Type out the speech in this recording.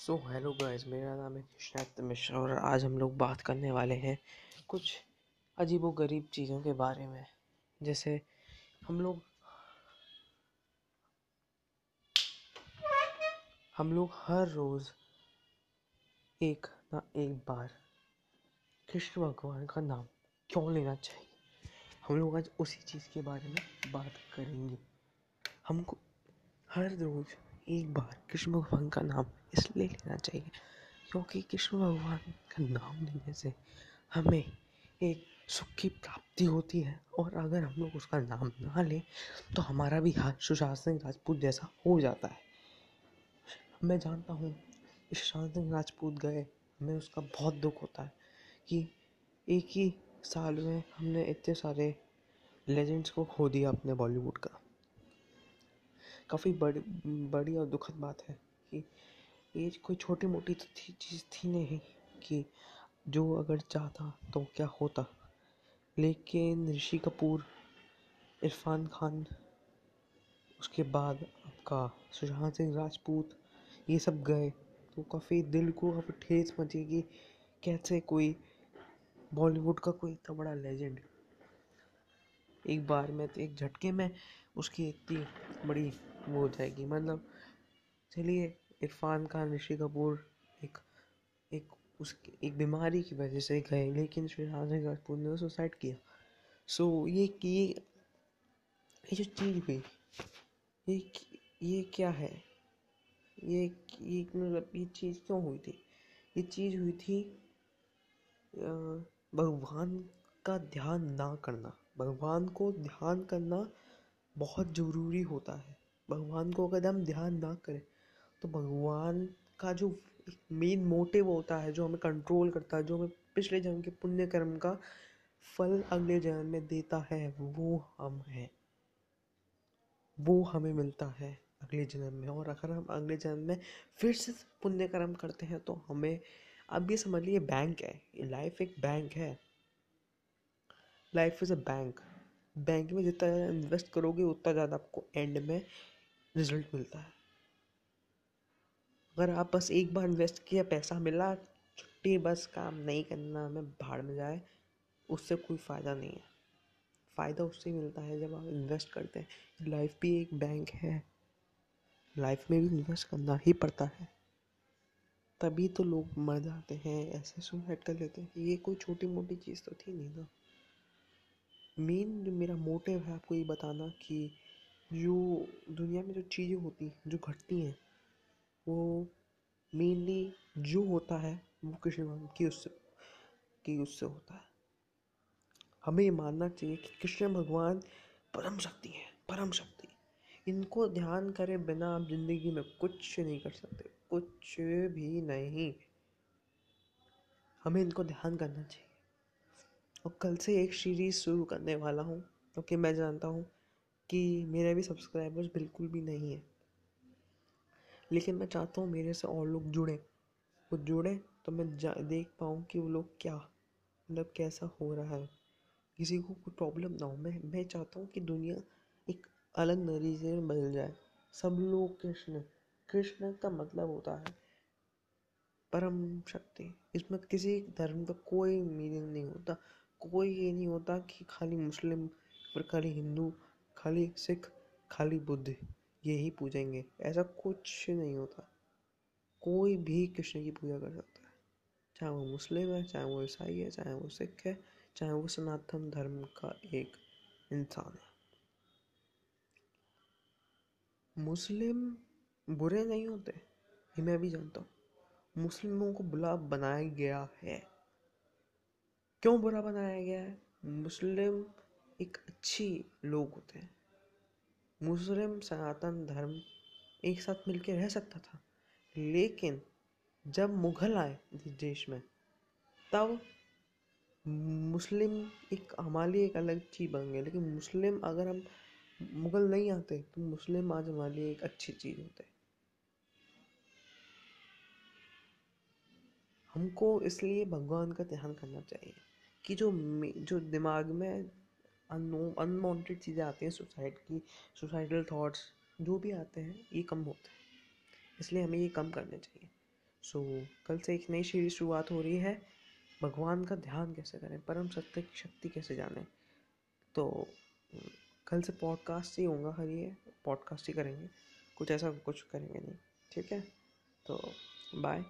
So hello guys मेरा नाम है कृष्णात मिश्रा और आज हम लोग बात करने वाले हैं कुछ अजीब गरीब चीज़ों के बारे में। जैसे हम लोग हम लोग हर रोज़ एक ना एक बार कृष्ण भगवान का नाम क्यों लेना चाहिए? हम लोग आज उसी चीज़ के बारे में बात करेंगे। हमको हर रोज़ एक बार कृष्ण भगवान का नाम इसलिए लेना चाहिए, क्योंकि कृष्ण भगवान का नाम लेने से हमें एक सुख की प्राप्ति होती है। और अगर हम लोग उसका नाम ना लें तो हमारा भी हाथ सुशांत सिंह राजपूत जैसा हो जाता है। मैं जानता हूँ सुशांत सिंह राजपूत गए, हमें उसका बहुत दुख होता है कि एक ही साल में हमने इतने सारे लेजेंड्स को खो दिया अपने बॉलीवुड का। काफ़ी बड़ी बड़ी और दुखद बात है कि ये कोई छोटी मोटी तो थी, चीज़ थी नहीं कि जो अगर चाहता तो क्या होता। लेकिन ऋषि कपूर, इरफान खान, उसके बाद आपका सुशांत सिंह राजपूत, ये सब गए तो काफ़ी दिल को काफ़ी ठेस मची कि कैसे कोई बॉलीवुड का कोई इतना बड़ा लेजेंड। एक बार में तो एक झटके में उसकी इतनी बड़ी वो हो जाएगी। मतलब चलिए, इरफान खान, ऋषि कपूर एक एक उसकी, एक बीमारी की वजह से गए, लेकिन श्रीराम सिंह राजपूत ने सुसाइड किया। सो ये ये ये जो चीज़ हुई, ये ये क्या है? ये ये मतलब ये चीज़ क्यों हुई थी? ये चीज़ हुई थी भगवान का ध्यान ना करना। भगवान को ध्यान करना बहुत ज़रूरी होता है। भगवान को अगर हम ध्यान ना करें तो भगवान का जो मेन मोटिव होता है, जो हमें कंट्रोल करता है, जो हमें पिछले जन्म के पुण्य कर्म का फल अगले जन्म में देता है, वो हम हैं। वो हमें मिलता है अगले जन्म में। और अगर हम अगले जन्म में फिर से पुण्य कर्म करते हैं तो हमें अब ये समझ लीजिए बैंक है। लाइफ एक बैंक है। Life is a bank bank में जितना इन्वेस्ट करोगे, उतना ज़्यादा आपको एंड में रिज़ल्ट मिलता है। अगर आप बस एक बार इन्वेस्ट किया, पैसा मिला, छुट्टी, बस काम नहीं करना हमें भाड़ में जाए, उससे कोई फ़ायदा नहीं है। फ़ायदा उससे मिलता है जब आप इन्वेस्ट करते हैं। लाइफ भी एक बैंक है। लाइफ में भी इन्वेस्ट करना ही पड़ता है। तभी तो लोग मर जाते हैं, ऐसे सुसाइड कर लेते हैं। ये कोई छोटी मोटी चीज़ तो थी नहीं ना। मेन जो मेरा मोटिव है आपको ये बताना कि जो दुनिया में जो चीज़ें होती हैं, जो घटती हैं, वो मेनली जो होता है, वो कृष्ण भगवान की उससे की उससे होता है। हमें ये मानना चाहिए कि कृष्ण भगवान परम शक्ति है, परम शक्ति। इनको ध्यान करे बिना आप ज़िंदगी में कुछ नहीं कर सकते, कुछ भी नहीं। हमें इनको ध्यान करना चाहिए। और कल से एक सीरीज़ शुरू करने वाला हूँ क्योंकि मैं जानता हूँ कि मेरे भी सब्सक्राइबर्स बिल्कुल भी नहीं है। लेकिन मैं चाहता हूँ मेरे से और लोग जुड़ें। वो जुड़े तो मैं देख पाऊँ कि वो लोग क्या मतलब कैसा हो रहा है। किसी को कोई प्रॉब्लम ना हो। मैं मैं चाहता हूँ कि दुनिया एक अलग नतीजे में बदल जाए। सब लोग कृष्ण कृष्ण का मतलब होता है परम शक्ति। इसमें किसी धर्म का कोई मीनिंग नहीं होता। कोई ये नहीं होता कि खाली मुस्लिम और खाली हिंदू खाली सिख, खाली बुद्ध ये ही पूजेंगे। ऐसा कुछ नहीं होता। कोई भी कृष्ण की पूजा कर सकता है। चाहे वो मुस्लिम है, चाहे वो ईसाई है, चाहे वो सिख है, चाहे वो सनातन धर्म का एक इंसान है। मुस्लिम बुरे नहीं होते, ये मैं भी जानता हूँ। मुस्लिमों को बुरा बनाया गया है। क्यों बुरा बनाया गया है? मुस्लिम एक अच्छी लोग होते हैं। मुस्लिम सनातन धर्म एक साथ मिलकर रह सकता था। लेकिन जब मुग़ल आए देश में, तब मुस्लिम एक हमारी एक अलग चीज़ बन गई। लेकिन मुस्लिम अगर हम मुग़ल नहीं आते तो मुस्लिम आज हमारे लिए एक अच्छी चीज़ होते। हमको इसलिए भगवान का ध्यान करना चाहिए कि जो जो दिमाग में अनवांटेड चीज़ें आती हैं सुसाइड की सुसाइडल थॉट्स जो भी आते हैं ये कम होते हैं। इसलिए हमें ये कम करने चाहिए। सो so, कल से एक नई सीरीज़ शुरुआत हो रही है। भगवान का ध्यान कैसे करें? परम सत्य की शक्ति कैसे जानें? तो कल से पॉडकास्ट ही होगा हर ये पॉडकास्ट ही करेंगे। कुछ ऐसा कुछ करेंगे नहीं ठीक है? तो बाय